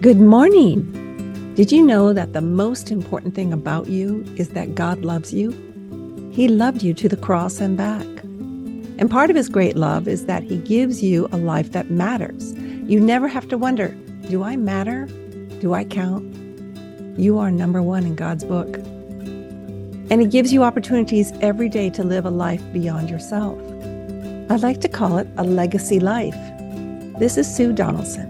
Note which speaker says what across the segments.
Speaker 1: Good morning. Did you know that the most important thing about you is that God loves you? He loved you to the cross and back. And part of his great love is that he gives you a life that matters. You never have to wonder, do I matter? Do I count? You are number one in God's book. And he gives you opportunities every day to live a life beyond yourself. I like to call it a legacy life. This is Sue Donaldson.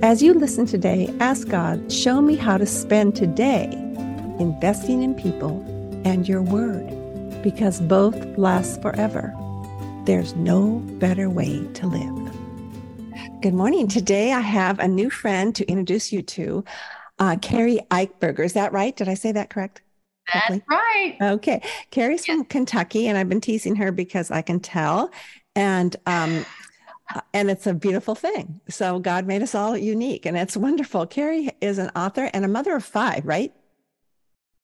Speaker 1: As you listen today, ask God, show me how to spend today investing in people and your word, because both last forever. There's no better way to live. Good morning. Today I have a new friend to introduce you to, uh, Keri Eichberger. Is that right? Did I say that correct?
Speaker 2: That's right.
Speaker 1: Okay. Keri's from Kentucky, and I've been teasing her because I can tell. And um, Uh, and it's a beautiful thing. So God made us all unique, and it's wonderful. Keri is an author and a mother of five, right?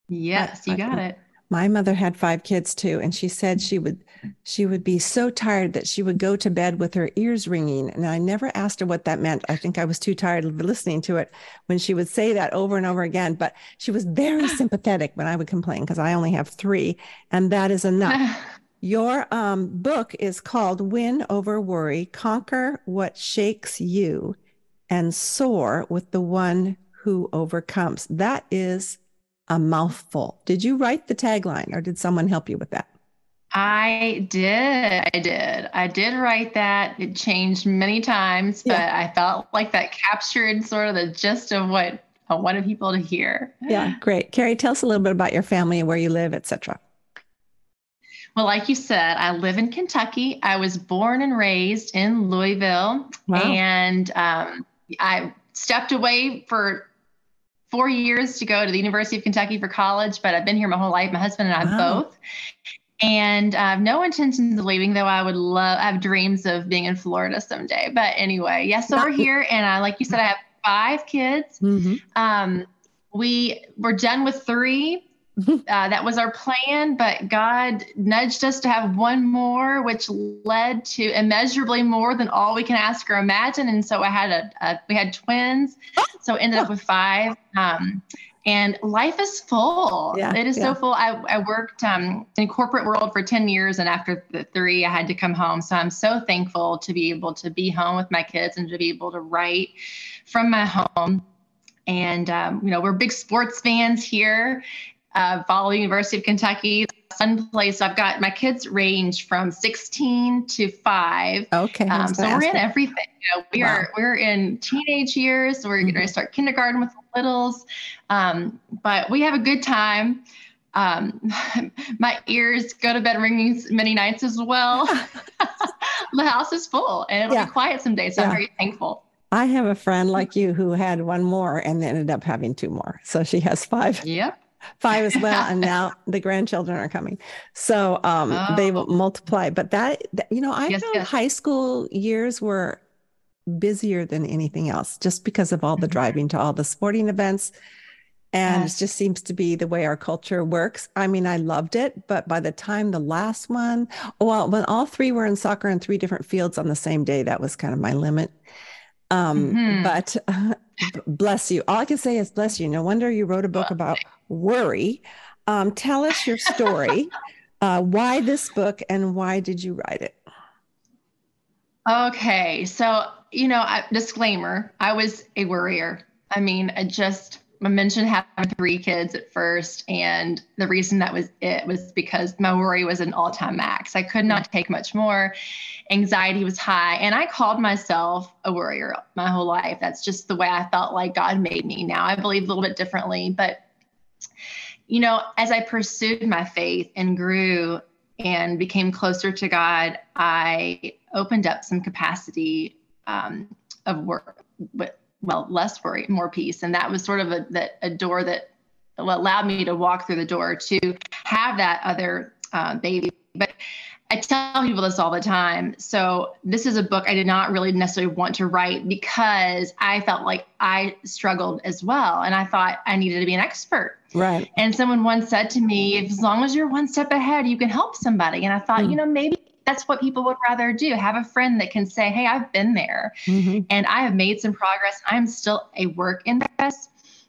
Speaker 2: Yes, you got it.
Speaker 1: My mother had five kids too, and she said she would she would be so tired that she would go to bed with her ears ringing. And I never asked her what that meant. I think I was too tired of listening to it when she would say that over and over again. But she was very sympathetic when I would complain because I only have three, and that is enough. Your um, book is called Win Over Worry Conquer What Shakes You and Soar with the One Who Overcomes. That is a mouthful. Did you write the tagline or did someone help you with that?
Speaker 2: I did. I did. I did write that. It changed many times, but yeah. I felt like that captured sort of the gist of what I wanted people to hear.
Speaker 1: Yeah, great. Keri, tell us a little bit about your family and where you live, etc.
Speaker 2: Well, like you said, I live in Kentucky. I was born and raised in Louisville, wow. and um, I stepped away for four years to go to the University of Kentucky for college, but I've been here my whole life. My husband and I wow. both. And I have no intentions of leaving, though I would love, I have dreams of being in Florida someday. But anyway, yes, so we're here. And I, like you said, I have five kids. Mm-hmm. Um, we were done with three uh, that was our plan, but God nudged us to have one more, which led to immeasurably more than all we can ask or imagine. And so I had a, a we had twins, so ended up with five. Um, and life is full. Yeah, it is yeah. so full. I, I worked um, in corporate world for 10 years, and after the three, I had to come home. So I'm so thankful to be able to be home with my kids and to be able to write from my home and um, you know we're big sports fans here uh, follow University of Kentucky. Fun place. I've got my kids range from 16 to five.
Speaker 1: Okay.
Speaker 2: Um, so we're in everything. You know, we wow. are we're in teenage years. So we're mm-hmm. going to start kindergarten with the littles, um, but we have a good time. Um, my ears go to bed ringing many nights as well. the house is full, and it'll yeah. be quiet some days. So yeah. I'm very thankful.
Speaker 1: I have a friend like you who had one more and ended up having two more. So she has five.
Speaker 2: Yep
Speaker 1: five as well and now the grandchildren are coming so um, oh. they will multiply but that, that you know i yes, found yes. high school years were busier than anything else just because of all the mm-hmm. driving to all the sporting events and yes. it just seems to be the way our culture works i mean i loved it but by the time the last one well when all three were in soccer in three different fields on the same day that was kind of my limit um, mm-hmm. but uh, bless you all i can say is bless you no wonder you wrote a book about worry. Um, tell us your story. uh, why this book and why did you write it?
Speaker 2: Okay. So, you know, I, disclaimer I was a worrier. I mean, I just I mentioned having three kids at first, and the reason that was it was because my worry was an all time max. I could not take much more. Anxiety was high, and I called myself a worrier my whole life. That's just the way I felt like God made me. Now I believe a little bit differently, but you know, as I pursued my faith and grew and became closer to God, I opened up some capacity um, of work, but well, less worry, more peace, and that was sort of a that a door that allowed me to walk through the door to have that other uh, baby. But I tell people this all the time. So, this is a book I did not really necessarily want to write because I felt like I struggled as well. And I thought I needed to be an expert.
Speaker 1: Right.
Speaker 2: And someone once said to me, as long as you're one step ahead, you can help somebody. And I thought, mm. you know, maybe that's what people would rather do. Have a friend that can say, Hey, I've been there mm-hmm. and I have made some progress. I'm still a work in progress,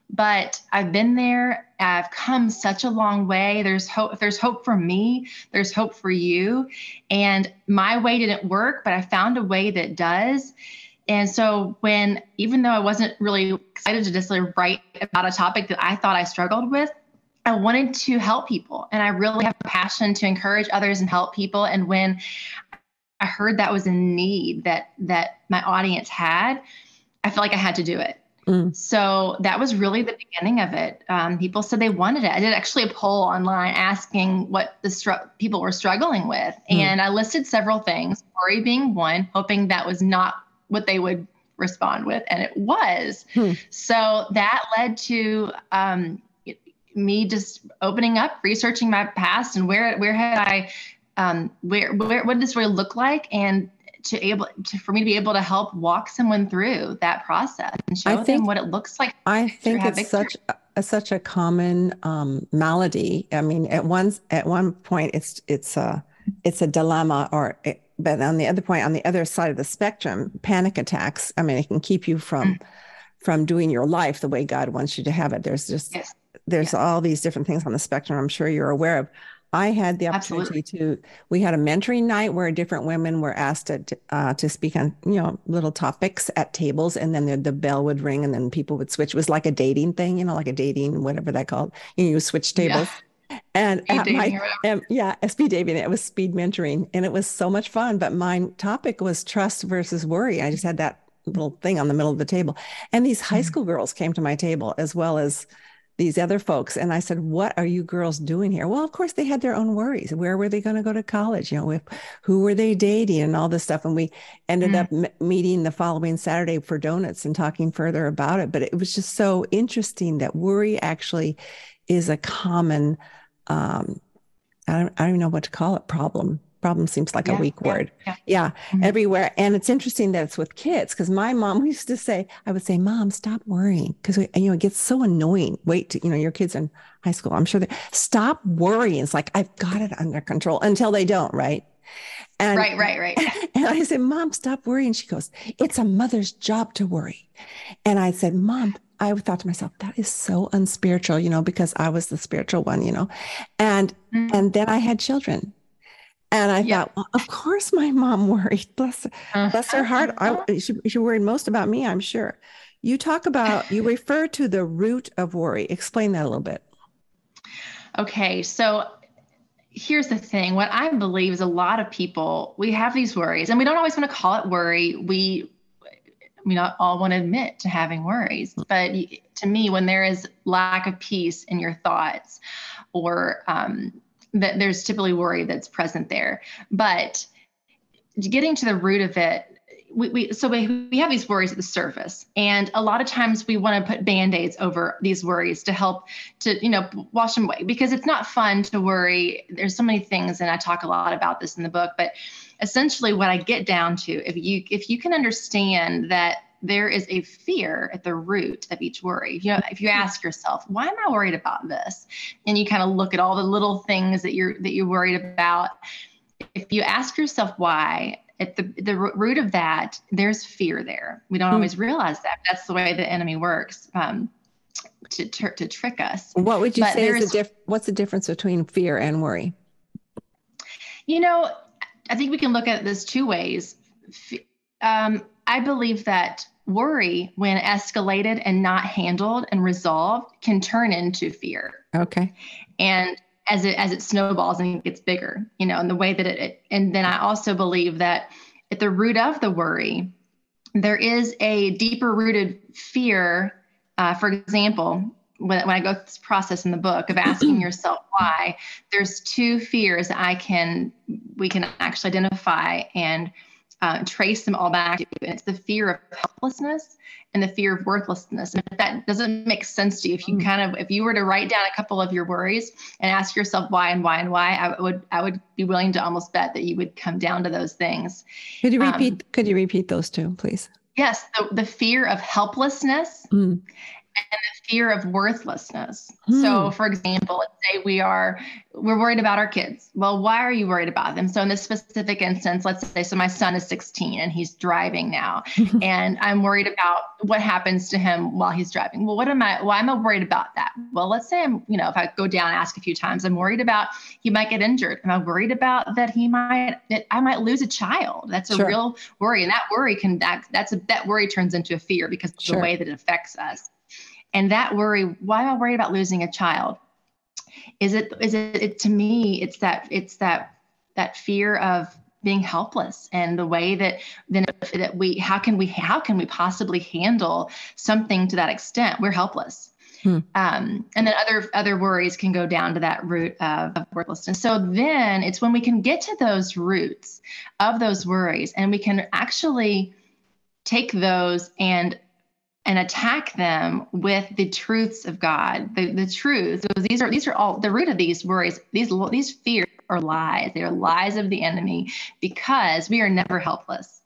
Speaker 2: but I've been there. I've come such a long way. There's hope. There's hope for me, there's hope for you. And my way didn't work, but I found a way that does. And so when, even though I wasn't really excited to just like write about a topic that I thought I struggled with, I wanted to help people and I really have a passion to encourage others and help people. And when I heard that was a need that that my audience had, I felt like I had to do it. Mm. So that was really the beginning of it. Um, people said they wanted it. I did actually a poll online asking what the str- people were struggling with, mm. and I listed several things. Worry being one, hoping that was not what they would respond with, and it was. Hmm. So that led to um, me just opening up, researching my past and where where had I um, where where what did this really look like and to able to, for me to be able to help walk someone through that process and show think, them what it looks like.
Speaker 1: I think it's victory. such a, such a common um, malady. I mean, at one at one point, it's it's a it's a dilemma, or it, but on the other point, on the other side of the spectrum, panic attacks. I mean, it can keep you from. Mm. From doing your life the way God wants you to have it. There's just yes there's yeah. all these different things on the spectrum i'm sure you're aware of i had the opportunity Absolutely. to we had a mentoring night where different women were asked to, uh, to speak on you know little topics at tables and then the, the, bell would ring and then people would switch it was like a dating thing you know like a dating whatever that called you know you switch tables yeah. And my, um, yeah, speed dating, it was speed mentoring, and it was so much fun. But my topic was trust versus worry. I just had that little thing on the middle of the table, and these high mm-hmm. school girls came to my table as well as these other folks and i said what are you girls doing here? Well of course they had their own worries. Where were they going to go to college? You know with, who were they dating and all this stuff and we ended mm. up m- meeting the following saturday for donuts and talking further about it but it was just so interesting that worry actually is a common um, I don't, I don't even know what to call it problem problem seems like yeah, a weak yeah, word. Yeah, yeah mm-hmm. everywhere. And it's interesting that it's with kids because my mom used to say, I would say, Mom, stop worrying because you know it gets so annoying. Wait, to, you know, your kids in high school. I'm sure they stop worrying. It's like I've got it under control until they don't, right?
Speaker 2: And, right, right, right.
Speaker 1: And I said, Mom, stop worrying. She goes, It's a mother's job to worry. And I said, Mom, I thought to myself, that is so unspiritual, you know, because I was the spiritual one, you know. And mm-hmm. and then I had children. And I yeah. thought, well, of course my mom worried. Bless, uh-huh. bless her heart. I, she, she worried most about me, I'm sure. You talk about, you refer to the root of worry. Explain that a little bit.
Speaker 2: Okay. So here's the thing what I believe is a lot of people, we have these worries and we don't always want to call it worry. We, we not all want to admit to having worries. Hmm. But to me, when there is lack of peace in your thoughts or um, that there's typically worry that's present there. But getting to the root of it, we, we so we, we have these worries at the surface. And a lot of times we want to put band-aids over these worries to help to you know wash them away. Because it's not fun to worry. There's so many things and i talk a lot about this in the book but essentially what i get down to if you if you can understand that there is a fear at the root of each worry. You know, if you ask yourself, why am I worried about this? And you kind of look at all the little things that you're that you're worried about. If you ask yourself why, at the the root of that, there's fear there. We don't mm always realize that. That's the way the enemy works. Um, to, to, to trick us.
Speaker 1: What would you but say is the diff- what's the difference between fear and worry?
Speaker 2: You know, I think we can look at this two ways. Um, I believe that worry, when escalated and not handled and resolved, can turn into fear.
Speaker 1: Okay.
Speaker 2: And as it as it snowballs and gets bigger, you know, and the way that it, it and then I also believe that at the root of the worry, there is a deeper rooted fear. Uh, for example, when, when I go through this process in the book of asking yourself why, there's two fears that I can we can actually identify and uh, trace them all back to. And it's the fear of helplessness and the fear of worthlessness. And if that doesn't make sense to you, if you mm. kind of, if you were to write down a couple of your worries and ask yourself why and why and why, I would, I would be willing to almost bet that you would come down to those things.
Speaker 1: Could you repeat, um, could you repeat those two, please?
Speaker 2: Yes. The, the fear of helplessness mm. And the fear of worthlessness. Hmm. So, for example, let's say we are we're worried about our kids. Well, why are you worried about them? So, in this specific instance, let's say so my son is 16 and he's driving now, and I'm worried about what happens to him while he's driving. Well, what am I? Why am I worried about that? Well, let's say I'm you know if I go down and ask a few times, I'm worried about he might get injured. Am I worried about that he might that I might lose a child? That's a sure. real worry, and that worry can that that's a that worry turns into a fear because of sure. the way that it affects us. And that worry, why am I worried about losing a child? Is it is it, it to me, it's that it's that that fear of being helpless and the way that then that we how can we how can we possibly handle something to that extent we're helpless hmm. um, and then other other worries can go down to that root of, of worthlessness so then it's when we can get to those roots of those worries and we can actually take those and and attack them with the truths of God, the, the truth. So these are these are all the root of these worries. These these fears are lies. They are lies of the enemy because we are never helpless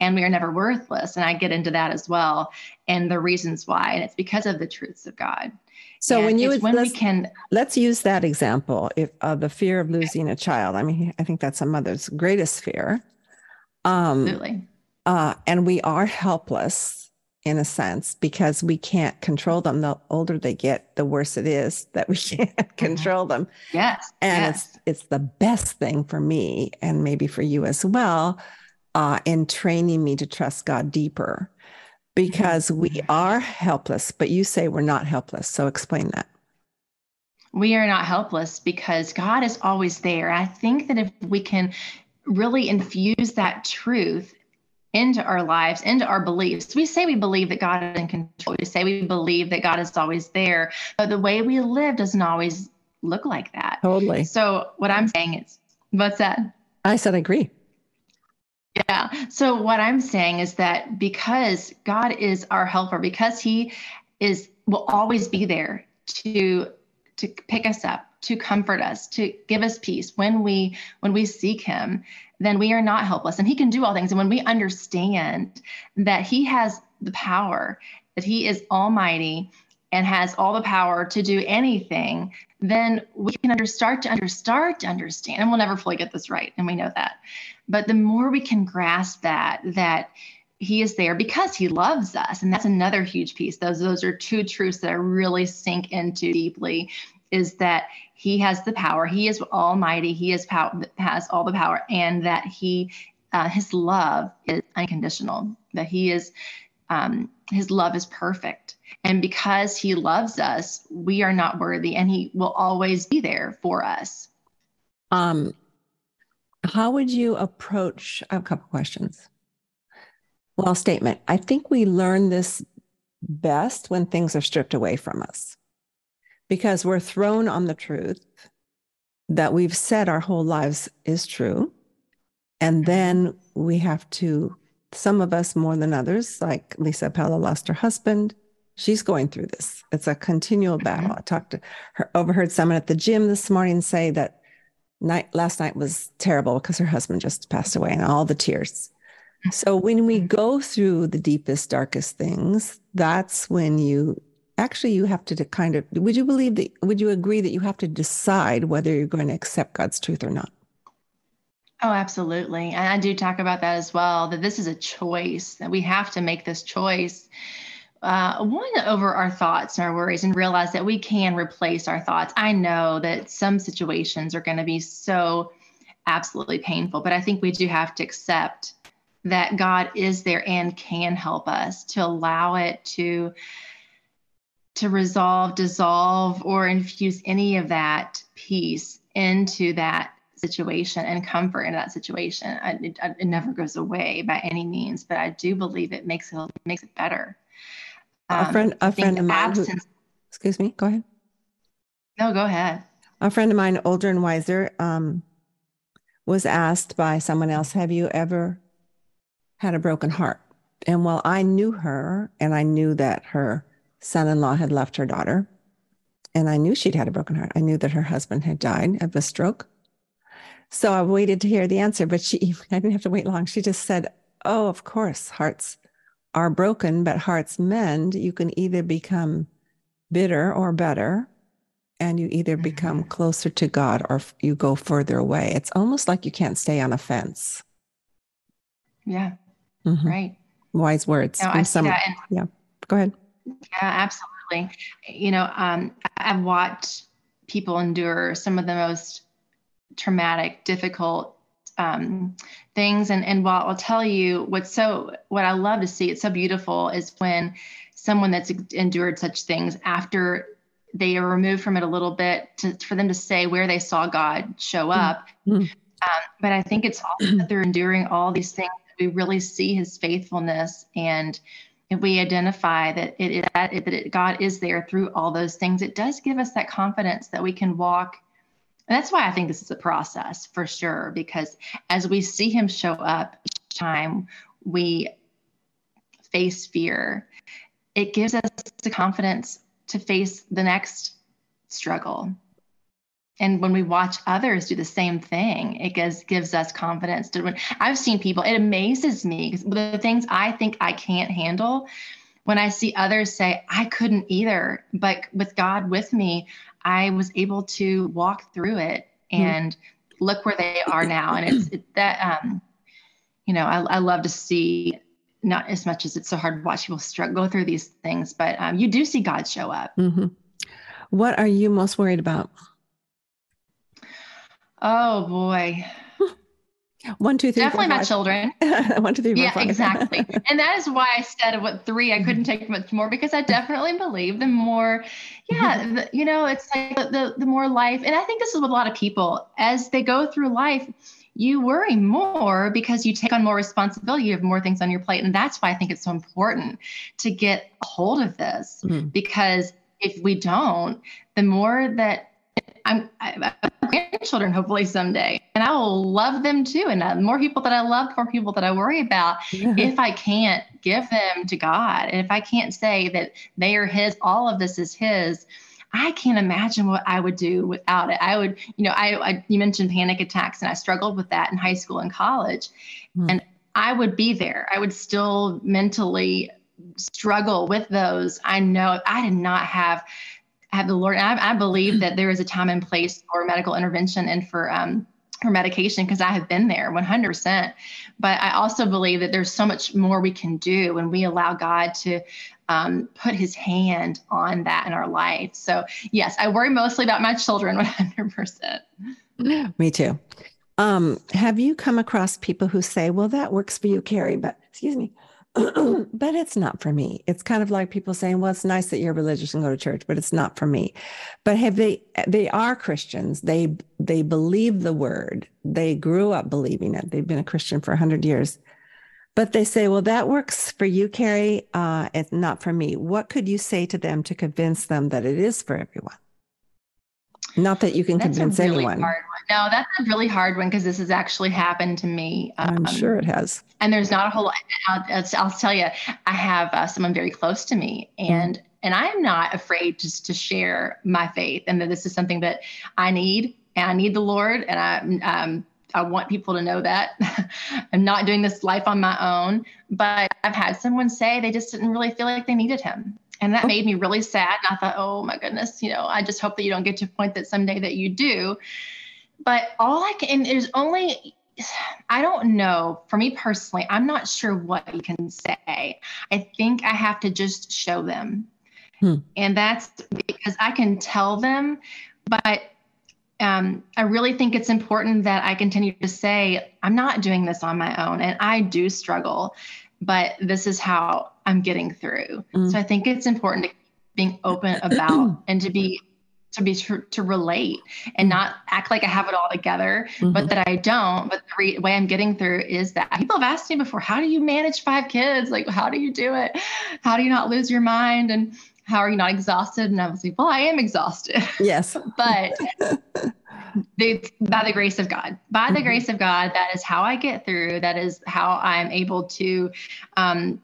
Speaker 2: and we are never worthless. And I get into that as well and the reasons why. And it's because of the truths of God.
Speaker 1: So and when you when we can let's use that example if uh, the fear of losing a child. I mean, I think that's a mother's greatest fear.
Speaker 2: Um, Absolutely.
Speaker 1: Uh, and we are helpless in a sense because we can't control them. The older they get, the worse it is that we can't control them.
Speaker 2: Yes.
Speaker 1: And
Speaker 2: yes.
Speaker 1: it's it's the best thing for me and maybe for you as well uh, in training me to trust God deeper because we mm-hmm. are helpless, but you say we're not helpless. So explain that.
Speaker 2: We are not helpless because God is always there. I think that if we can really infuse that truth into our lives, into our beliefs. We say we believe that God is in control. We say we believe that God is always there, but the way we live doesn't always look like that.
Speaker 1: Totally.
Speaker 2: So what I'm saying is, what's that?
Speaker 1: I said I agree.
Speaker 2: Yeah. So what I'm saying is that because God is our helper, because He is will always be there to to pick us up, to comfort us, to give us peace when we when we seek Him then we are not helpless. And He can do all things. And when we understand that He has the power, that He is almighty and has all the power to do anything, then we can under, start to under, start to understand. And we'll never fully get this right, and we know that. But the more we can grasp that, that he is there because he loves us and that's another huge piece those those are two truths that i really sink into deeply is that he has the power. He is almighty. He is power, has all the power, and that he, uh, his love is unconditional. That he is, um, his love is perfect, and because he loves us, we are not worthy, and he will always be there for us.
Speaker 1: Um, how would you approach? I have a couple questions. Well, statement. I think we learn this best when things are stripped away from us because we're thrown on the truth that we've said our whole lives is true. And then we have to, some of us more than others, like Lisa Pella lost her husband. She's going through this. It's a continual battle. I talked to her, overheard someone at the gym this morning say that night last night was terrible because her husband just passed away and all the tears. So when we hmm. go through the deepest, darkest things, that's when you actually you have to kind of would you believe that would you agree that you have to decide whether you're going to accept god's truth or not?
Speaker 2: Oh absolutely. And i do talk about that as well that this is a choice that we have to make this choice. Uh, one over our thoughts and our worries and realize that we can replace our thoughts. I know that some situations are going to be so absolutely painful but i think we do have to accept that god is there and can help us to allow it to to resolve, dissolve, or infuse any of that peace into that situation and comfort in that situation. I, it, it, never goes away by any means, but I do believe it makes it makes it better.
Speaker 1: Um, a friend, a friend of mine. Who, excuse me. Go ahead.
Speaker 2: No, go ahead.
Speaker 1: A friend of mine, older and wiser, um, was asked by someone else, "Have you ever had a broken heart?" And while I knew her, and I knew that her son in law had left her daughter. And I knew she'd had a broken heart. I knew that her husband had died of a stroke. So I waited to hear the answer, but she, I didn't have to wait long. She just said, Oh, of course, hearts are broken, but hearts mend. You can either become bitter or better, and you either become mm-hmm. closer to God or you go further away. It's almost like you can't stay on a fence.
Speaker 2: Yeah. Mm-hmm. Right.
Speaker 1: Wise words.
Speaker 2: No, I some, that. And,
Speaker 1: yeah. Go ahead.
Speaker 2: Yeah, absolutely. You know, um, I've watched people endure some of the most traumatic, difficult um, things. And, and while I'll tell you what's so, what I love to see, it's so beautiful is when someone that's endured such things after they are removed from it a little bit to, for them to say where they saw God show mm-hmm. up. Mm-hmm. Um, but I think it's also that they're enduring all these things. We really see his faithfulness and if we identify that it, that, that it, God is there through all those things, it does give us that confidence that we can walk. And that's why I think this is a process for sure, because as we see Him show up each time we face fear, it gives us the confidence to face the next struggle and when we watch others do the same thing it gives gives us confidence to when i've seen people it amazes me because the things i think i can't handle when i see others say i couldn't either but with god with me i was able to walk through it hmm. and mm-hmm. look where they are now and it's it, that um you know I, I love to see not as much as it's so hard to watch people struggle go through these things but um, you do see god show up
Speaker 1: mm-hmm. what are you most worried about
Speaker 2: Oh boy.
Speaker 1: One, two, three.
Speaker 2: Definitely four, my children.
Speaker 1: One, two, three, four,
Speaker 2: yeah, five. exactly. and that is why I said what three. I couldn't take much more because I definitely believe the more, yeah, mm-hmm. the, you know, it's like the the more life. And I think this is with a lot of people as they go through life. You worry more because you take on more responsibility. You have more things on your plate, and that's why I think it's so important to get a hold of this. Mm-hmm. Because if we don't, the more that I'm, I, grandchildren hopefully someday, and I will love them too. And uh, more people that I love, more people that I worry about. if I can't give them to God, and if I can't say that they are His, all of this is His. I can't imagine what I would do without it. I would, you know, I, I you mentioned panic attacks, and I struggled with that in high school and college, mm. and I would be there. I would still mentally struggle with those. I know I did not have have the Lord. I, I, believe that there is a time and place for medical intervention and for um, for medication because I have been there 100%. But I also believe that there's so much more we can do when we allow God to um, put His hand on that in our life. So yes, I worry mostly about my children 100%.
Speaker 1: Me too. Um, have you come across people who say, "Well, that works for you, Keri," but excuse me, but it's not for me. It's kind of like people saying, "Well, it's nice that you're religious and go to church, but it's not for me." But have they? They are Christians. They they believe the word. They grew up believing it. They've been a Christian for hundred years. But they say, "Well, that works for you, Keri. Uh, it's not for me." What could you say to them to convince them that it is for everyone? Not that you can that's convince really anyone.
Speaker 2: No, that's a really hard one because this has actually happened to me.
Speaker 1: Um, I'm sure it has.
Speaker 2: And there's not a whole lot. I'll, I'll tell you, I have uh, someone very close to me, and mm-hmm. and I am not afraid just to share my faith, and that this is something that I need, and I need the Lord, and I um, I want people to know that I'm not doing this life on my own. But I've had someone say they just didn't really feel like they needed him. And that made me really sad. And I thought, oh my goodness, you know, I just hope that you don't get to a point that someday that you do. But all I can, there's only, I don't know. For me personally, I'm not sure what you can say. I think I have to just show them. Hmm. And that's because I can tell them, but um, I really think it's important that I continue to say, I'm not doing this on my own. And I do struggle, but this is how I'm getting through. Mm. So I think it's important to being open about and to be to be tr- to relate and mm. not act like I have it all together, mm-hmm. but that I don't. But the re- way I'm getting through is that people have asked me before, how do you manage five kids? Like, how do you do it? How do you not lose your mind? And how are you not exhausted? And I was like, well, I am exhausted.
Speaker 1: Yes.
Speaker 2: but they, by the grace of God, by the mm-hmm. grace of God, that is how I get through. That is how I'm able to um,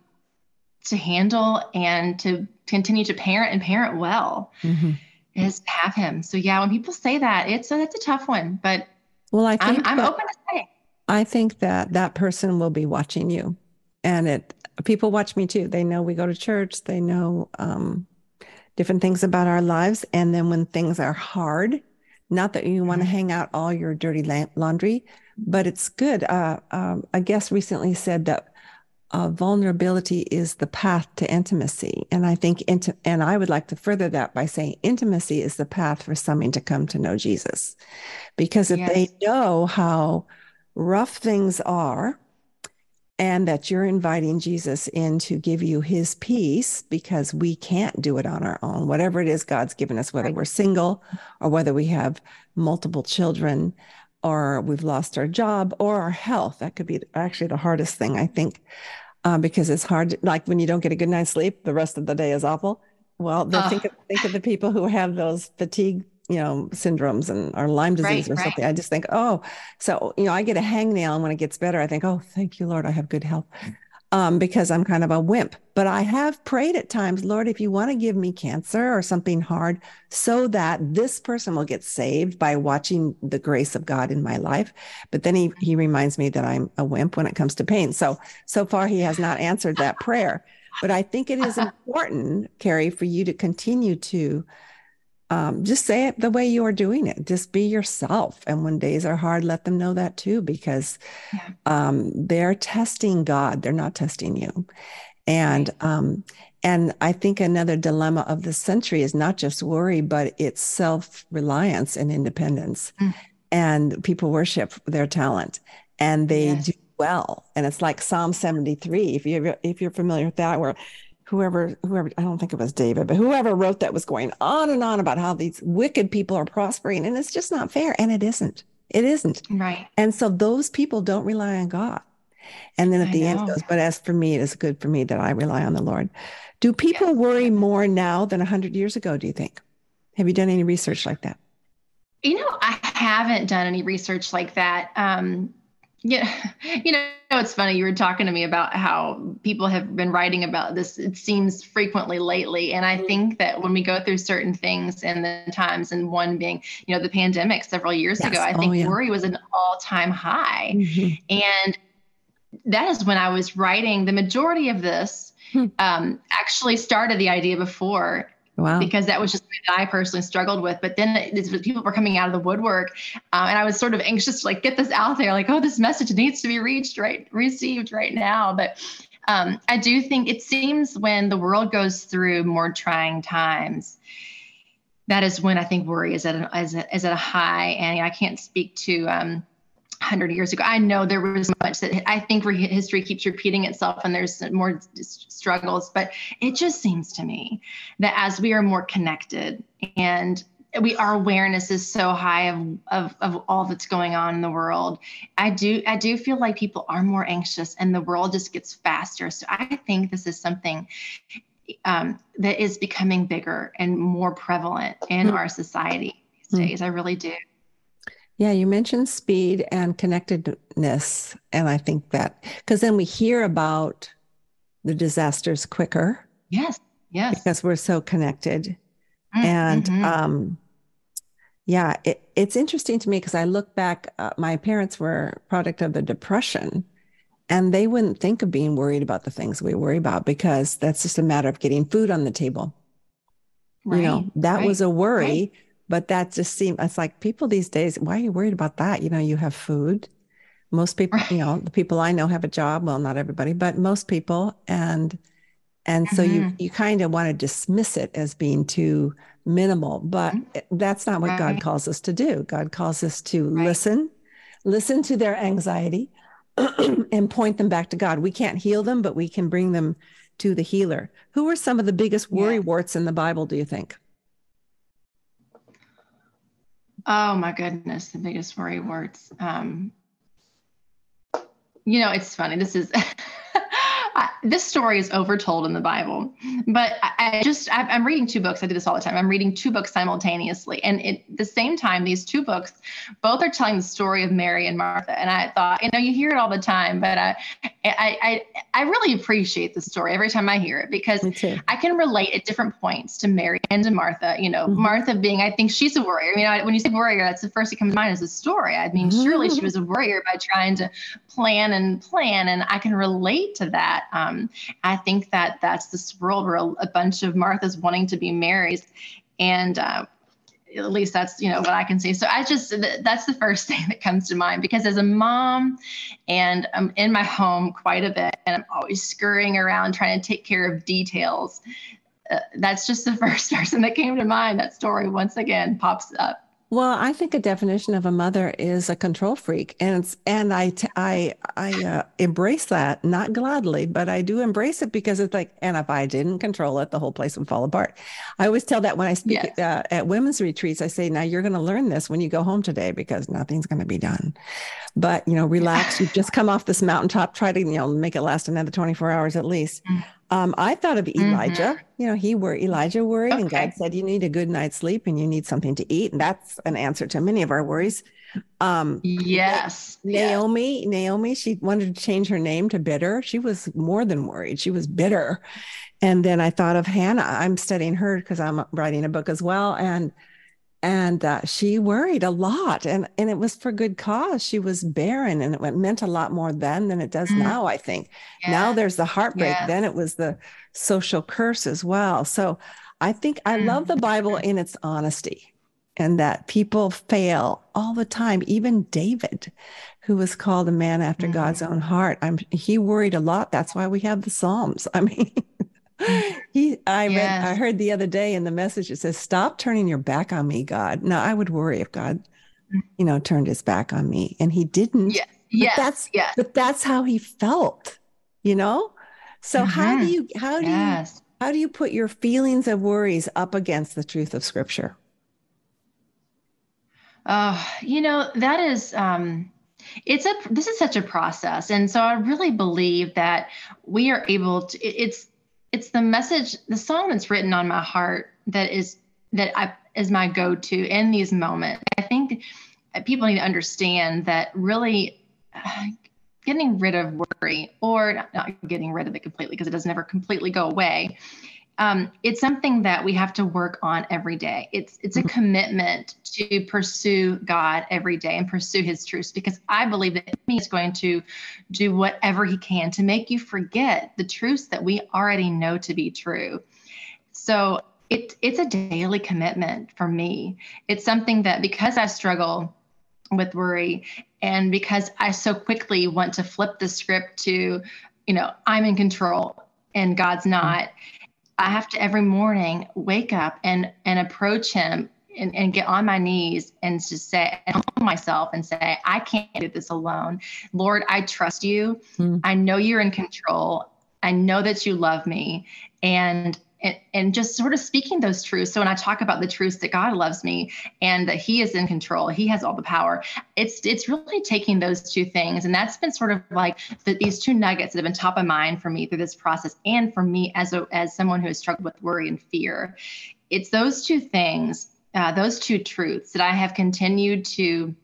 Speaker 2: to handle and to continue to parent and parent well mm-hmm. is have him. So yeah, when people say that, it's a, it's a tough one, but
Speaker 1: well, I think
Speaker 2: I'm, I'm open to say.
Speaker 1: I think that that person will be watching you, and it people watch me too. They know we go to church. They know um, different things about our lives. And then when things are hard, not that you want to mm-hmm. hang out all your dirty laundry, but it's good. Uh, um, a guest recently said that uh, vulnerability is the path to intimacy. And I think, inti- and I would like to further that by saying intimacy is the path for someone to come to know Jesus. Because if yes. they know how rough things are, and that you're inviting Jesus in to give you his peace because we can't do it on our own. Whatever it is God's given us, whether we're single or whether we have multiple children or we've lost our job or our health. That could be actually the hardest thing, I think, uh, because it's hard. Like when you don't get a good night's sleep, the rest of the day is awful. Well, think, of, think of the people who have those fatigue you know, syndromes and or Lyme disease right, or something. I just think, oh, so you know, I get a hangnail, and when it gets better, I think, oh, thank you, Lord, I have good health, um, because I'm kind of a wimp. But I have prayed at times, Lord, if you want to give me cancer or something hard, so that this person will get saved by watching the grace of God in my life. But then he he reminds me that I'm a wimp when it comes to pain. So so far, he has not answered that prayer. But I think it is important, Keri, for you to continue to um, just say it the way you are doing it. Just be yourself. And when days are hard, let them know that too, because yeah. um, they're testing God. They're not testing you. And right. um, and I think another dilemma of the century is not just worry, but it's self reliance and independence. Mm. And people worship their talent, and they yes. do well. And it's like Psalm seventy three. If you if you're familiar with that, where whoever whoever I don't think it was David, but whoever wrote that was going on and on about how these wicked people are prospering and it's just not fair and it isn't. It isn't.
Speaker 2: Right.
Speaker 1: And so those people don't rely on God. And then at I the know. end goes, but as for me, it is good for me that I rely on the Lord. Do people yes. worry more now than 100 years ago, do you think? Have you done any research like that?
Speaker 2: You know, I haven't done any research like that. Um, yeah, you know, it's funny. You were talking to me about how people have been writing about this, it seems frequently lately. And I mm-hmm. think that when we go through certain things and the times, and one being, you know, the pandemic several years yes. ago, I oh, think yeah. worry was an all time high. Mm-hmm. And that is when I was writing the majority of this. Hmm. Um, actually started the idea before Wow. Because that was just that I personally struggled with. But then it, people were coming out of the woodwork, uh, and I was sort of anxious to like get this out there, like, oh, this message needs to be reached right, received right now. But um, I do think it seems when the world goes through more trying times, that is when I think worry is at a, is, a, is at a high. And I can't speak to um, 100 years ago. I know there was much that I think history keeps repeating itself and there's more struggles, but it just seems to me that as we are more connected and we our awareness is so high of, of of all that's going on in the world i do i do feel like people are more anxious and the world just gets faster so i think this is something um, that is becoming bigger and more prevalent in mm-hmm. our society these mm-hmm. days i really do
Speaker 1: yeah, you mentioned speed and connectedness. And I think that because then we hear about the disasters quicker.
Speaker 2: Yes, yes.
Speaker 1: Because we're so connected. Mm, and mm-hmm. um, yeah, it, it's interesting to me because I look back, uh, my parents were product of the Depression. And they wouldn't think of being worried about the things we worry about because that's just a matter of getting food on the table. Right, you know, that right, was a worry. Right but that just seemed it's like people these days why are you worried about that you know you have food most people you know the people i know have a job well not everybody but most people and and so mm-hmm. you you kind of want to dismiss it as being too minimal but mm-hmm. that's not what right. god calls us to do god calls us to right. listen listen to their anxiety and point them back to god we can't heal them but we can bring them to the healer who are some of the biggest worry yeah. warts in the bible do you think
Speaker 2: Oh my goodness, the biggest worry words. Um, you know, it's funny. This is this story is overtold in the Bible, but I, I just I, am reading two books. I do this all the time. I'm reading two books simultaneously, and at the same time, these two books both are telling the story of Mary and Martha. And I thought, you know, you hear it all the time, but I I I, I really appreciate the story every time I hear it because I can relate at different points to Mary and to Martha. You know, mm-hmm. Martha being, I think she's a warrior. You know, when you say warrior, that's the first that comes to mind is a story. I mean, surely she was a warrior by trying to plan and plan, and I can relate to that. Um, I think that that's this world where a, bunch of Marthas wanting to be Marys, and uh, at least that's you know what I can see. So I just that's the first thing that comes to mind because as a mom, and I'm in my home quite a bit, and I'm always scurrying around trying to take care of details. Uh, that's just the first person that came to mind. That story once again pops up.
Speaker 1: Well, I think a definition of a mother is a control freak, and it's, and I t- I I uh, embrace that not gladly, but I do embrace it because it's like, and if I didn't control it, the whole place would fall apart. I always tell that when I speak yes. uh, at women's retreats, I say, now you're going to learn this when you go home today because nothing's going to be done. But you know, relax. You've just come off this mountaintop. Try to you know make it last another 24 hours at least. Mm. Um, I thought of Elijah. Mm-hmm. You know, he were Elijah worried, okay. and God said, "You need a good night's sleep, and you need something to eat." And that's an answer to many of our worries.
Speaker 2: Um, yes,
Speaker 1: Naomi. Yes. Naomi. She wanted to change her name to bitter. She was more than worried. She was bitter. And then I thought of Hannah. I'm studying her because I'm writing a book as well, and and uh, she worried a lot and and it was for good cause she was barren and it meant a lot more then than it does mm. now i think yeah. now there's the heartbreak yeah. then it was the social curse as well so i think i mm. love the bible in its honesty and that people fail all the time even david who was called a man after mm. god's own heart i'm he worried a lot that's why we have the psalms i mean he I yes. read I heard the other day in the message it says, Stop turning your back on me, God. Now I would worry if God, mm. you know, turned his back on me. And he didn't.
Speaker 2: Yes. Yes.
Speaker 1: But that's
Speaker 2: yes.
Speaker 1: but that's how he felt, you know? So mm-hmm. how do you how do yes. you how do you put your feelings of worries up against the truth of scripture?
Speaker 2: Uh, you know, that is um it's a this is such a process and so i really believe that we are able to it's it's the message the song that's written on my heart that is that I is my go-to in these moments. I think people need to understand that really uh, getting rid of worry or not, not getting rid of it completely because it does never completely go away um, it's something that we have to work on every day. It's it's a mm-hmm. commitment to pursue God every day and pursue His truths because I believe that He is going to do whatever He can to make you forget the truths that we already know to be true. So it it's a daily commitment for me. It's something that because I struggle with worry and because I so quickly want to flip the script to, you know, I'm in control and God's not. Mm-hmm I have to every morning wake up and and approach him and, and get on my knees and just say and myself and say, I can't do this alone. Lord, I trust you. Mm. I know you're in control. I know that you love me. And and, and just sort of speaking those truths. So when I talk about the truths that God loves me and that He is in control, He has all the power. It's it's really taking those two things, and that's been sort of like the, these two nuggets that have been top of mind for me through this process, and for me as a as someone who has struggled with worry and fear. It's those two things, uh, those two truths that I have continued to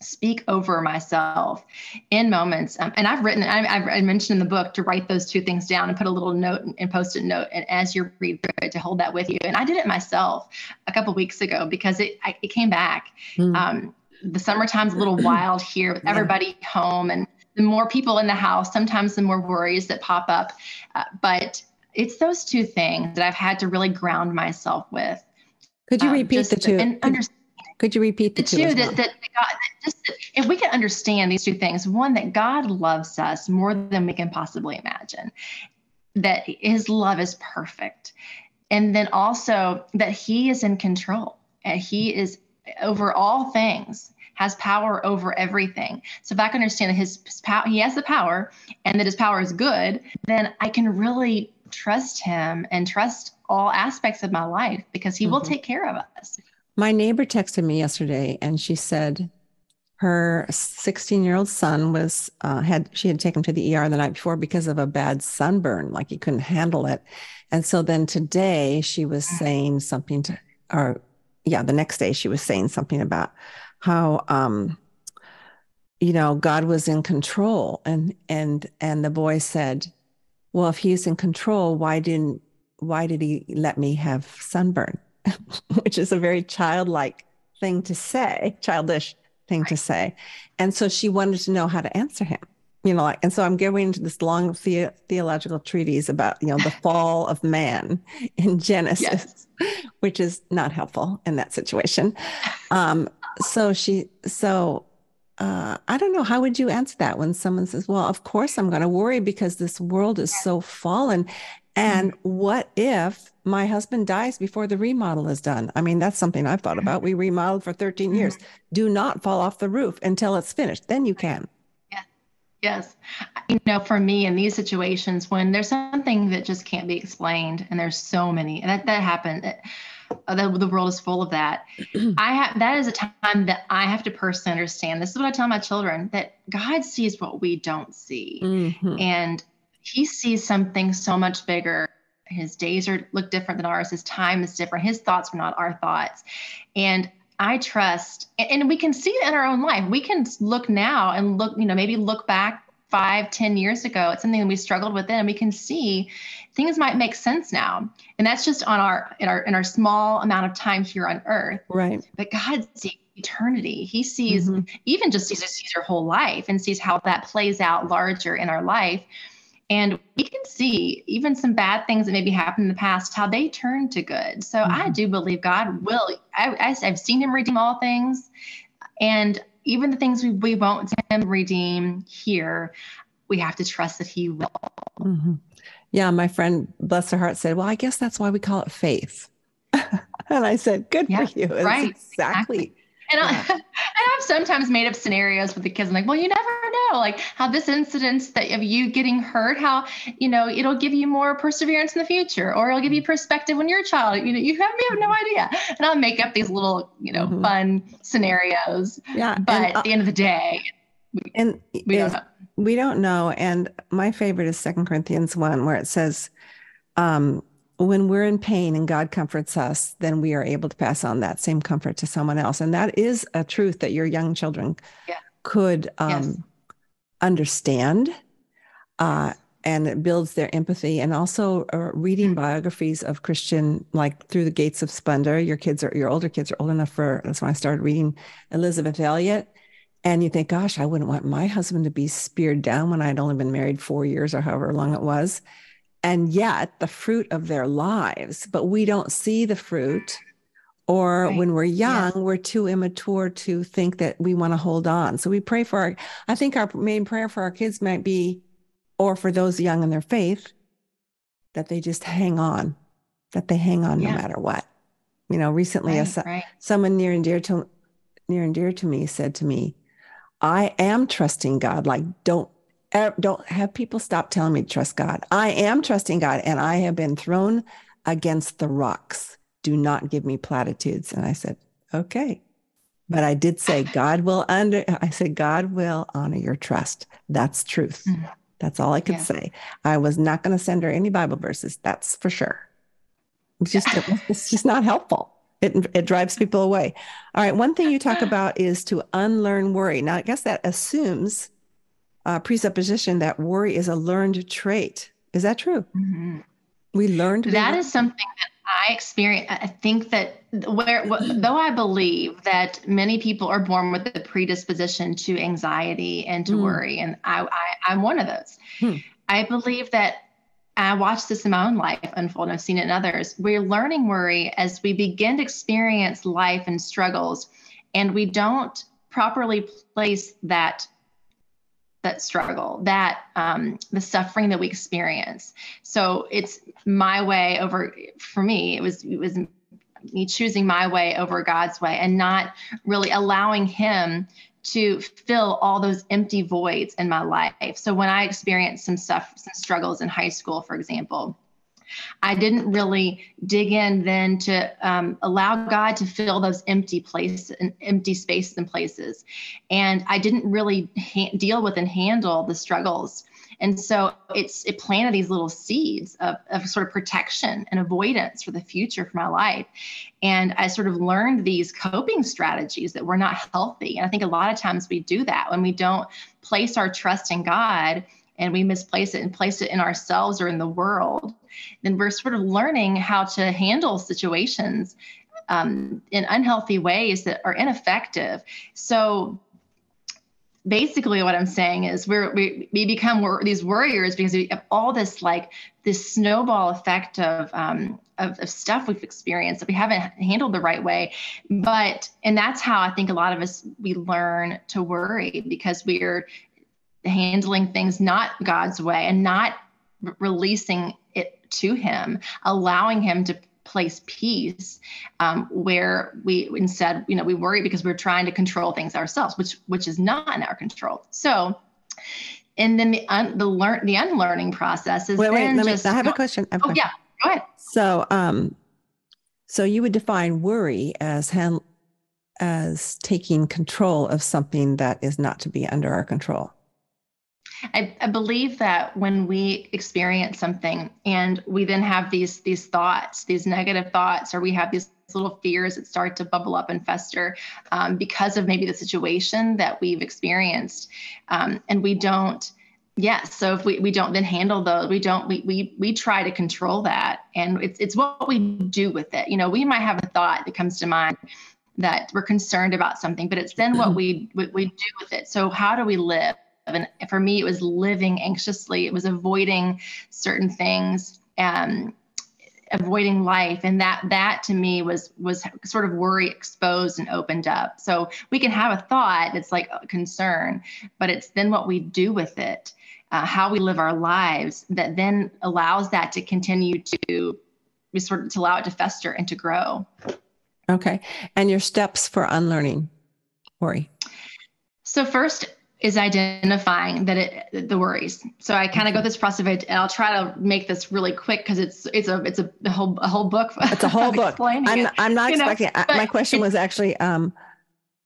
Speaker 2: speak over myself in moments. Um, and I've written, I, have mentioned in the book to write those two things down and put a little note and post it note. And as you read through it, to hold that with you. And I did it myself a couple weeks ago because it, I, it came back. Mm. Um, the summertime's a little wild here with everybody yeah. home and the more people in the house, sometimes the more worries that pop up. Uh, but it's those two things that I've had to really ground myself with.
Speaker 1: Could you um, repeat the two? And understand could you repeat the, the two?
Speaker 2: two that, that, God, that just if we can understand these two things, one that God loves us more than we can possibly imagine, that His love is perfect, and then also that He is in control and He is over all things has power over everything. So if I can understand that his, his power, he has the power, and that his power is good, then I can really trust him and trust all aspects of my life because he mm-hmm. will take care of us.
Speaker 1: My neighbor texted me yesterday and she said her 16 year old son was, uh, had, she had taken him to the ER the night before because of a bad sunburn, like he couldn't handle it. And so then today she was mm. saying something to, or yeah, the next day she was saying something about how, um, you know, God was in control. And, and, and the boy said, well, if he's in control, why didn't, why did he let me have sunburn? which is a very childlike thing to say, childish thing right. to say. And so she wanted to know how to answer him. you know, like, and so I'm going into this long the- theological treatise about, you know, the fall of man in Genesis, yes. which is not helpful in that situation. Um, so she, so uh, I don't know. How would you answer that when someone says, well, of course I'm going to worry because this world is so fallen. And mm-hmm. what if my husband dies before the remodel is done? I mean, that's something I've thought about. We remodeled for 13 years. Mm-hmm. Do not fall off the roof until it's finished. Then you can.
Speaker 2: Yes. Yes. You know, for me in these situations, when there's something that just can't be explained, and there's so many, and that, that happened, uh, the, the world is full of that. I have, that is a time that I have to personally understand. This is what I tell my children that God sees what we don't see. Mm-hmm. And he sees something so much bigger. His days are look different than ours. His time is different. His thoughts are not our thoughts. And I trust, and we can see it in our own life. We can look now and look, you know, maybe look back five, ten years ago. It's something that we struggled with then, and we can see things might make sense now. And that's just on our in our in our small amount of time here on earth.
Speaker 1: Right.
Speaker 2: But God sees eternity. He sees mm-hmm. even just sees, sees your whole life and sees how that plays out larger in our life. And we can see even some bad things that maybe happened in the past, how they turn to good. So mm-hmm. I do believe God will. I, have seen him redeem all things. And even the things we, we won't him redeem here, we have to trust that he will.
Speaker 1: Mm-hmm. Yeah, my friend, bless her heart, said, Well, I guess that's why we call it faith. and I said, Good yeah, for you.
Speaker 2: right.
Speaker 1: Exactly. exactly.
Speaker 2: And, I, and I've sometimes made up scenarios with the kids. I'm like, well, you never know, like how this incident that of you getting hurt, how you know it'll give you more perseverance in the future, or it'll give you perspective when you're a child. You know, you have, you have no idea. And I'll make up these little, you know, mm-hmm. fun scenarios.
Speaker 1: Yeah.
Speaker 2: But and, uh, at the end of the day,
Speaker 1: we, and we don't know. We don't know. And my favorite is Second Corinthians one, where it says, um, when we're in pain and God comforts us, then we are able to pass on that same comfort to someone else. And that is a truth that your young children yeah. could um, yes. understand. Uh, and it builds their empathy. And also uh, reading mm-hmm. biographies of Christian, like Through the Gates of Splendor. Your kids are, your older kids are old enough for, that's when I started reading Elisabeth Elliot. And you think, gosh, I wouldn't want my husband to be speared down when I'd only been married four years or however long it was and yet the fruit of their lives, but we don't see the fruit. Or right. when we're young, yeah. we're too immature to think that we want to hold on. So we pray for our, I think our main prayer for our kids might be, or for those young in their faith, that they just hang on, that they hang on yeah. no matter what. You know, recently, right, a, right. someone near and dear to near and dear to me said to me, I am trusting God. Like, don't don't have people stop telling me to trust God. I am trusting God and I have been thrown against the rocks. Do not give me platitudes. And I said, okay. But I did say, God will under, I said, God will honor your trust. That's truth. Mm-hmm. That's all I could yeah. say. I was not going to send her any Bible verses. That's for sure. It's just, it's just not helpful. It, it drives people away. All right. One thing you talk about is to unlearn worry. Now, I guess that assumes uh, presupposition that worry is a learned trait. Is that true? Mm-hmm. We learned
Speaker 2: that is something that I experience. I think that where, though I believe that many people are born with the predisposition to anxiety and to mm. worry, and I, I, am one of those. Hmm. I believe that I watched this in my own life unfold, and I've seen it in others. We're learning worry as we begin to experience life and struggles, and we don't properly place that that struggle, that um, the suffering that we experience. So it's my way over. For me, it was it was me choosing my way over God's way, and not really allowing Him to fill all those empty voids in my life. So when I experienced some stuff, some struggles in high school, for example I didn't really dig in then to um, allow God to fill those empty places and empty spaces and places. And I didn't really ha- deal with and handle the struggles. And so it's it planted these little seeds of, of sort of protection and avoidance for the future for my life. And I sort of learned these coping strategies that were not healthy. And I think a lot of times we do that when we don't place our trust in God and we misplace it and place it in ourselves or in the world, then we're sort of learning how to handle situations um, in unhealthy ways that are ineffective. So basically what i'm saying is we're we, we become wor- these warriors because we have all this like this snowball effect of um of, of stuff we've experienced that we haven't handled the right way but and that's how i think a lot of us we learn to worry because we're handling things not god's way and not r- releasing it to him allowing him to place peace um, where we instead you know we worry because we're trying to control things ourselves which which is not in our control. So and then the un, the learn the unlearning process is
Speaker 1: wait wait let
Speaker 2: just,
Speaker 1: me i have a question have
Speaker 2: a oh question. yeah go ahead.
Speaker 1: So um so you would define worry as hand, as taking control of something that is not to be under our control
Speaker 2: I, I, believe that when we experience something and we then have these these thoughts, these negative thoughts, or we have these little fears that start to bubble up and fester um, because of maybe the situation that we've experienced, um, and we don't. Yes, so if we, we don't then handle those, we don't we, we we try to control that, and it's it's what we do with it. You know, we might have a thought that comes to mind that we're concerned about something, but it's then what we what we do with it. So how do we live? And for me it was living anxiously. It was avoiding certain things and avoiding life. And that that to me was was sort of worry exposed and opened up. So we can have a thought it's like a concern but it's then what we do with it uh, how we live our lives that then allows that to continue to we sort of to allow it to fester and to grow.
Speaker 1: Okay. And your steps for unlearning worry?
Speaker 2: So first is identifying that it the worries. So I kind of go this process, of it, and I'll try to make this really quick because it's it's a it's a, whole a whole book.
Speaker 1: It's a whole book. I'm it, I'm not expecting. Know, my question was actually, um,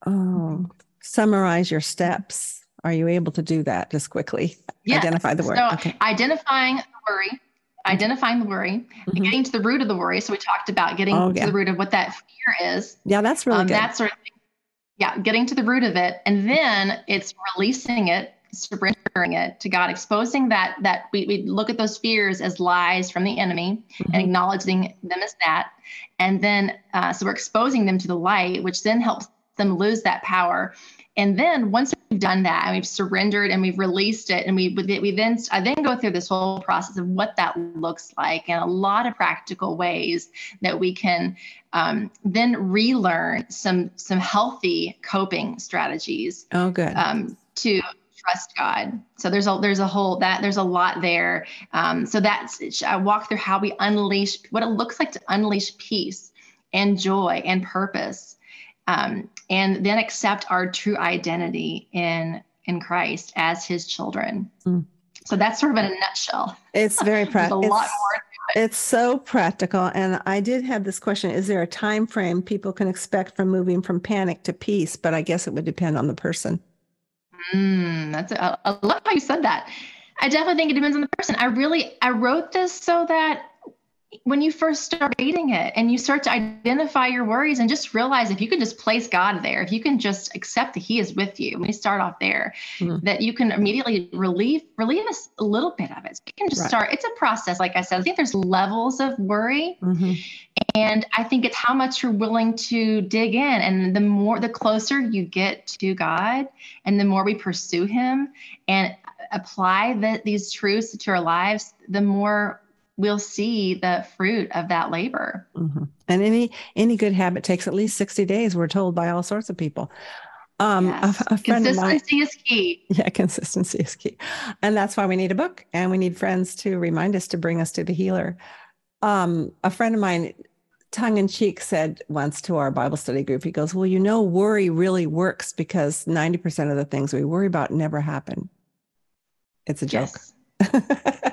Speaker 1: oh, summarize your steps. Are you able to do that just quickly?
Speaker 2: Yes.
Speaker 1: Identify the worry.
Speaker 2: So okay. identifying the worry, identifying the worry, mm-hmm. getting to the root of the worry. So we talked about getting oh, yeah. to the root of what that fear is.
Speaker 1: Yeah, that's really um, good.
Speaker 2: That sort of thing yeah, getting to the root of it, and then it's releasing it, surrendering it to God, exposing that that we, we look at those fears as lies from the enemy mm-hmm. and acknowledging them as that, and then uh, so we're exposing them to the light, which then helps them lose that power. And then once we've done that and we've surrendered and we've released it, and we we then I then go through this whole process of what that looks like and a lot of practical ways that we can um, then relearn some some healthy coping strategies.
Speaker 1: Oh, good.
Speaker 2: Um, to trust God. So there's a there's a whole that there's a lot there. Um, so that's I walk through how we unleash what it looks like to unleash peace and joy and purpose, um, and then accept our true identity in in Christ as His children. Mm. So that's sort of in a nutshell.
Speaker 1: It's very practical. a lot more it's so practical. And I did have this question Is there a time frame people can expect from moving from panic to peace? But I guess it would depend on the person.
Speaker 2: Mm, that's a, I love how you said that. I definitely think it depends on the person. I really I wrote this so that when you first start reading it and you start to identify your worries and just realize if you can just place God there, if you can just accept that He is with you, you start off there, mm-hmm. that you can immediately relieve relieve us a little bit of it. So you can just right. start. It's a process, like I said. I think there's levels of worry, mm-hmm. and I think it's how much you're willing to dig in. And the more, the closer you get to God, and the more we pursue Him and apply the, these truths to our lives, the more we'll see the fruit of that labor.
Speaker 1: Mm-hmm. And any any good habit takes at least 60 days, we're told by all sorts of people.
Speaker 2: Um, yes. a, a consistency mine, is key.
Speaker 1: Yeah, consistency is key. And that's why we need a book and we need friends to remind us to bring us to the healer. Um, a friend of mine, tongue in cheek, said once to our Bible study group, he goes, Well, you know, worry really works because 90% of the things we worry about never happen. It's a joke. Yes.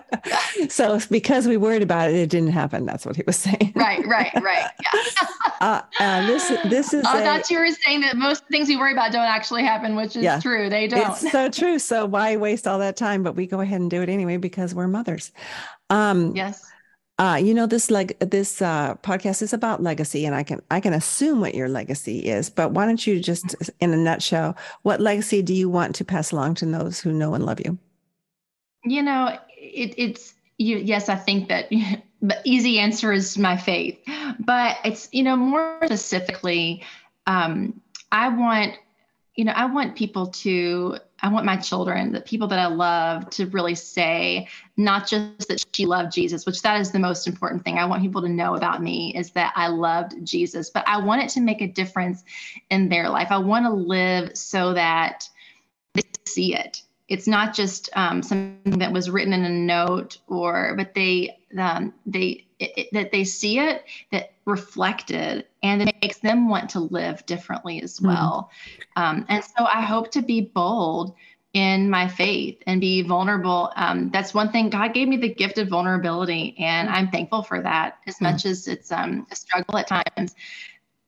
Speaker 1: so because we worried about it, it didn't happen. That's what he was saying.
Speaker 2: right, right, right. Yeah.
Speaker 1: uh, uh, this this is.
Speaker 2: I thought you were saying that most things we worry about don't actually happen, which is yeah, true. They don't.
Speaker 1: It's so true. So why waste all that time? But we go ahead and do it anyway because we're mothers.
Speaker 2: Um, yes.
Speaker 1: Uh, you know this like this uh, podcast is about legacy, and I can I can assume what your legacy is. But why don't you just, in a nutshell, what legacy do you want to pass along to those who know and love you?
Speaker 2: You know, it, it's you, yes, I think that the easy answer is my faith, but it's you know more specifically, um, I want you know I want people to I want my children, the people that I love, to really say not just that she loved Jesus, which that is the most important thing. I want people to know about me is that I loved Jesus, but I want it to make a difference in their life. I want to live so that they see it. It's not just um, something that was written in a note, or but they um, they it, it, that they see it that reflected and it makes them want to live differently as mm-hmm. well mm-hmm. um, and so i hope to be bold in my faith and be vulnerable um, that's one thing god gave me the gift of vulnerability and i'm thankful for that as mm-hmm. much as it's um, a struggle at times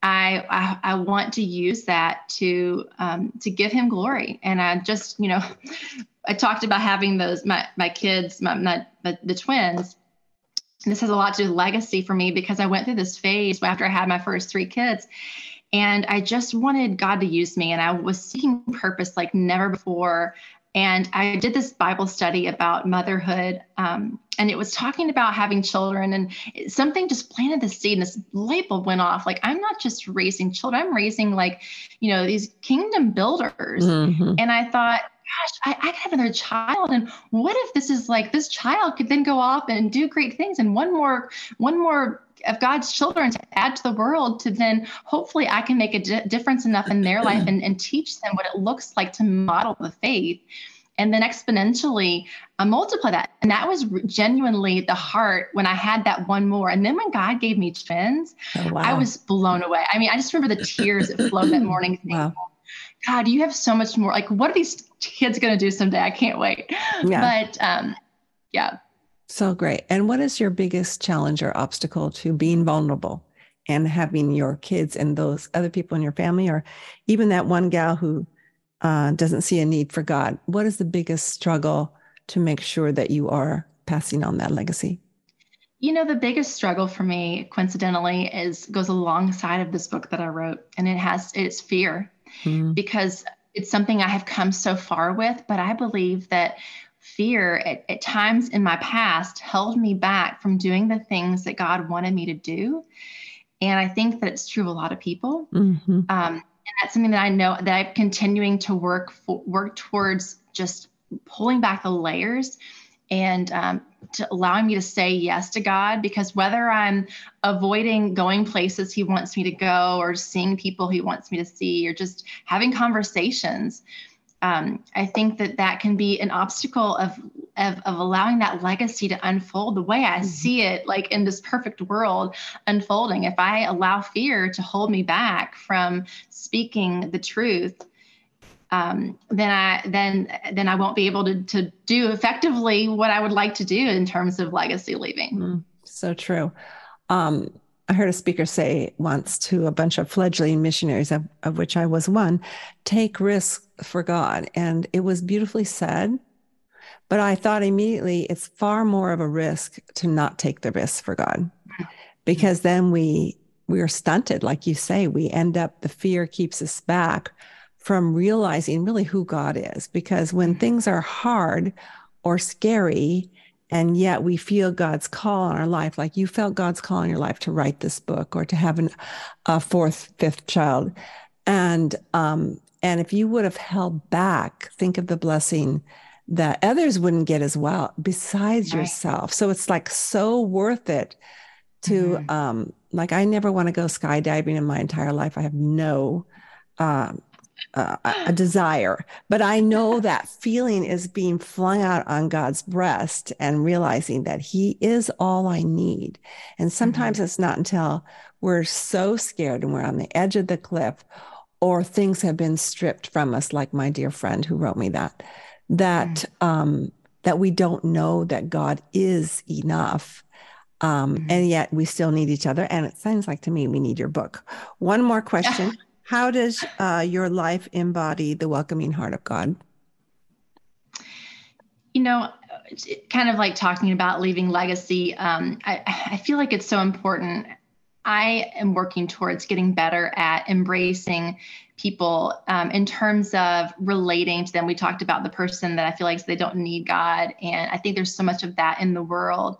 Speaker 2: I, I, I want to use that to um, to give him glory and i just you know i talked about having those my my kids my, my, the twins this has a lot to do with legacy for me because I went through this phase after I had my first three kids. And I just wanted God to use me. And I was seeking purpose like never before. And I did this Bible study about motherhood. Um, and it was talking about having children. And something just planted the seed, and this light bulb went off. Like, I'm not just raising children, I'm raising, like, you know, these kingdom builders. Mm-hmm. And I thought, gosh, I, I could have another child. And what if this is like this child could then go off and do great things and one more, one more of God's children to add to the world to then hopefully I can make a di- difference enough in their life and, and teach them what it looks like to model the faith and then exponentially uh, multiply that. And that was genuinely the heart when I had that one more. And then when God gave me twins, oh, wow. I was blown away. I mean, I just remember the tears that flowed that morning. Wow. God, you have so much more. Like, what are these kids going to do someday? I can't wait. Yeah. But um, yeah.
Speaker 1: So great. And what is your biggest challenge or obstacle to being vulnerable and having your kids and those other people in your family, or even that one gal who uh, doesn't see a need for God? What is the biggest struggle to make sure that you are passing on that legacy?
Speaker 2: You know, the biggest struggle for me, coincidentally, is goes alongside of this book that I wrote, and it has it's fear mm. because it's something I have come so far with. But I believe that fear at, at, times in my past held me back from doing the things that God wanted me to do. And I think that it's true of a lot of people. Mm-hmm. Um, and that's something that I know that I'm continuing to work for, work towards just pulling back the layers and um, to allowing me to say yes to God because whether I'm avoiding going places He wants me to go or seeing people He wants me to see or just having conversations, um, I think that that can be an obstacle of, of, of allowing that legacy to unfold the way I mm-hmm. see it, like in this perfect world unfolding. If I allow fear to hold me back from speaking the truth, um, then I then then I won't be able to to do effectively what I would like to do in terms of legacy leaving. Mm,
Speaker 1: so true. Um, I heard a speaker say once to a bunch of fledgling missionaries, of, of which I was one, take risks for God. And it was beautifully said. But I thought immediately it's far more of a risk to not take the risk for God. Because then we we are stunted, like you say. We end up the fear keeps us back from realizing really who God is. Because when mm-hmm. things are hard or scary, and yet we feel God's call on our life, like you felt God's call on your life to write this book or to have an, a fourth, fifth child, and um, and if you would have held back, think of the blessing that others wouldn't get as well, besides right. yourself. So it's like so worth it to mm-hmm. um, like I never want to go skydiving in my entire life. I have no um, uh, a desire, but I know that feeling is being flung out on God's breast and realizing that He is all I need. And sometimes mm-hmm. it's not until we're so scared and we're on the edge of the cliff or things have been stripped from us, like my dear friend who wrote me that, that, mm-hmm. um, that we don't know that God is enough. Um, mm-hmm. And yet we still need each other. And it sounds like to me we need your book. One more question. How does uh, your life embody the welcoming heart of God?
Speaker 2: You know, kind of like talking about leaving legacy, um, I, I feel like it's so important. I am working towards getting better at embracing people um, in terms of relating to them. We talked about the person that I feel like they don't need God. And I think there's so much of that in the world.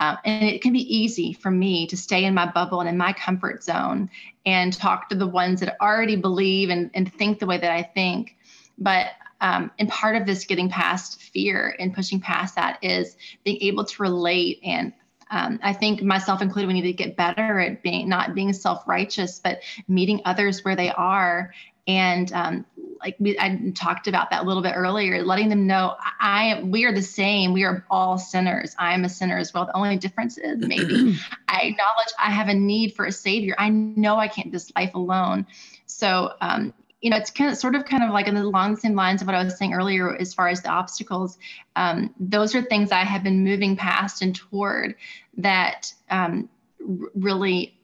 Speaker 2: Um, and it can be easy for me to stay in my bubble and in my comfort zone and talk to the ones that already believe and, and think the way that I think. But um, and part of this getting past fear and pushing past that is being able to relate and um, I think myself included, we need to get better at being not being self-righteous, but meeting others where they are. And um, like we, I talked about that a little bit earlier, letting them know I am. We are the same. We are all sinners. I am a sinner as well. The only difference is maybe I acknowledge I have a need for a savior. I know I can't this life alone. So um, you know, it's kind of sort of kind of like in the long same lines of what I was saying earlier as far as the obstacles. Um, those are things I have been moving past and toward that um, r- really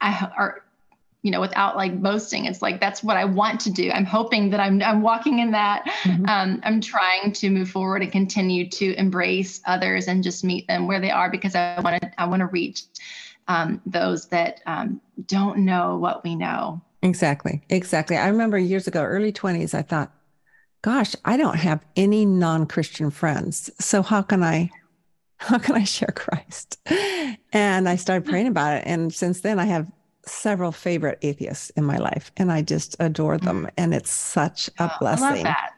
Speaker 2: I are you know without like boasting it's like that's what i want to do i'm hoping that i'm i'm walking in that mm-hmm. um, i'm trying to move forward and continue to embrace others and just meet them where they are because i want to i want to reach um, those that um, don't know what we know
Speaker 1: Exactly. Exactly. I remember years ago, early 20s, I thought, gosh, I don't have any non-Christian friends. So how can I how can I share Christ? And I started praying about it. And since then I have several favorite atheists in my life and I just adore them. Mm. And it's such a oh, blessing. I love that.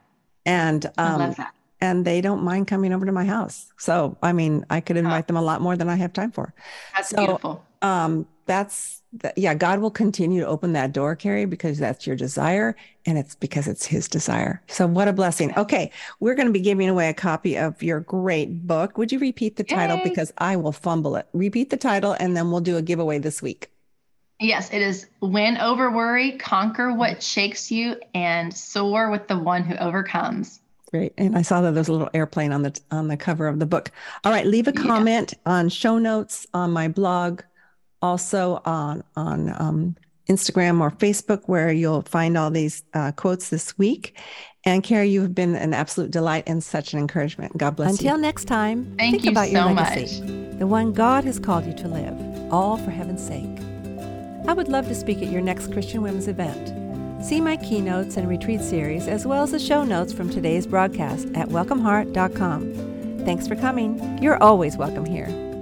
Speaker 1: And um, I love that. and they don't mind coming over to my house. So I mean, I could invite oh. them a lot more than I have time for.
Speaker 2: That's so, beautiful.
Speaker 1: Um, that's that, yeah, God will continue to open that door, Keri, because that's your desire and it's because it's his desire. So what a blessing. Okay. We're going to be giving away a copy of your great book. Would you repeat the title? Because I will fumble it. Repeat the title and then we'll do a giveaway this week.
Speaker 2: Yes, it is win over worry, conquer what shakes you, and soar with the one who overcomes.
Speaker 1: Great. And I saw that there's a little airplane on the on the cover of the book. All right, leave a comment yeah. on show notes on my blog also on on um, Instagram or Facebook, where you'll find all these uh, quotes this week. And Keri, you have been an absolute delight and such an encouragement. God bless
Speaker 3: Until
Speaker 1: you.
Speaker 3: Until next time,
Speaker 2: Thank
Speaker 3: think
Speaker 2: you
Speaker 3: about
Speaker 2: so
Speaker 3: your legacy,
Speaker 2: much.
Speaker 3: the one God has called you to live, all for heaven's sake. I would love to speak at your next Christian Women's event. See my keynotes and retreat series, as well as the show notes from today's broadcast at welcomeheart.com. Thanks for coming. You're always welcome here.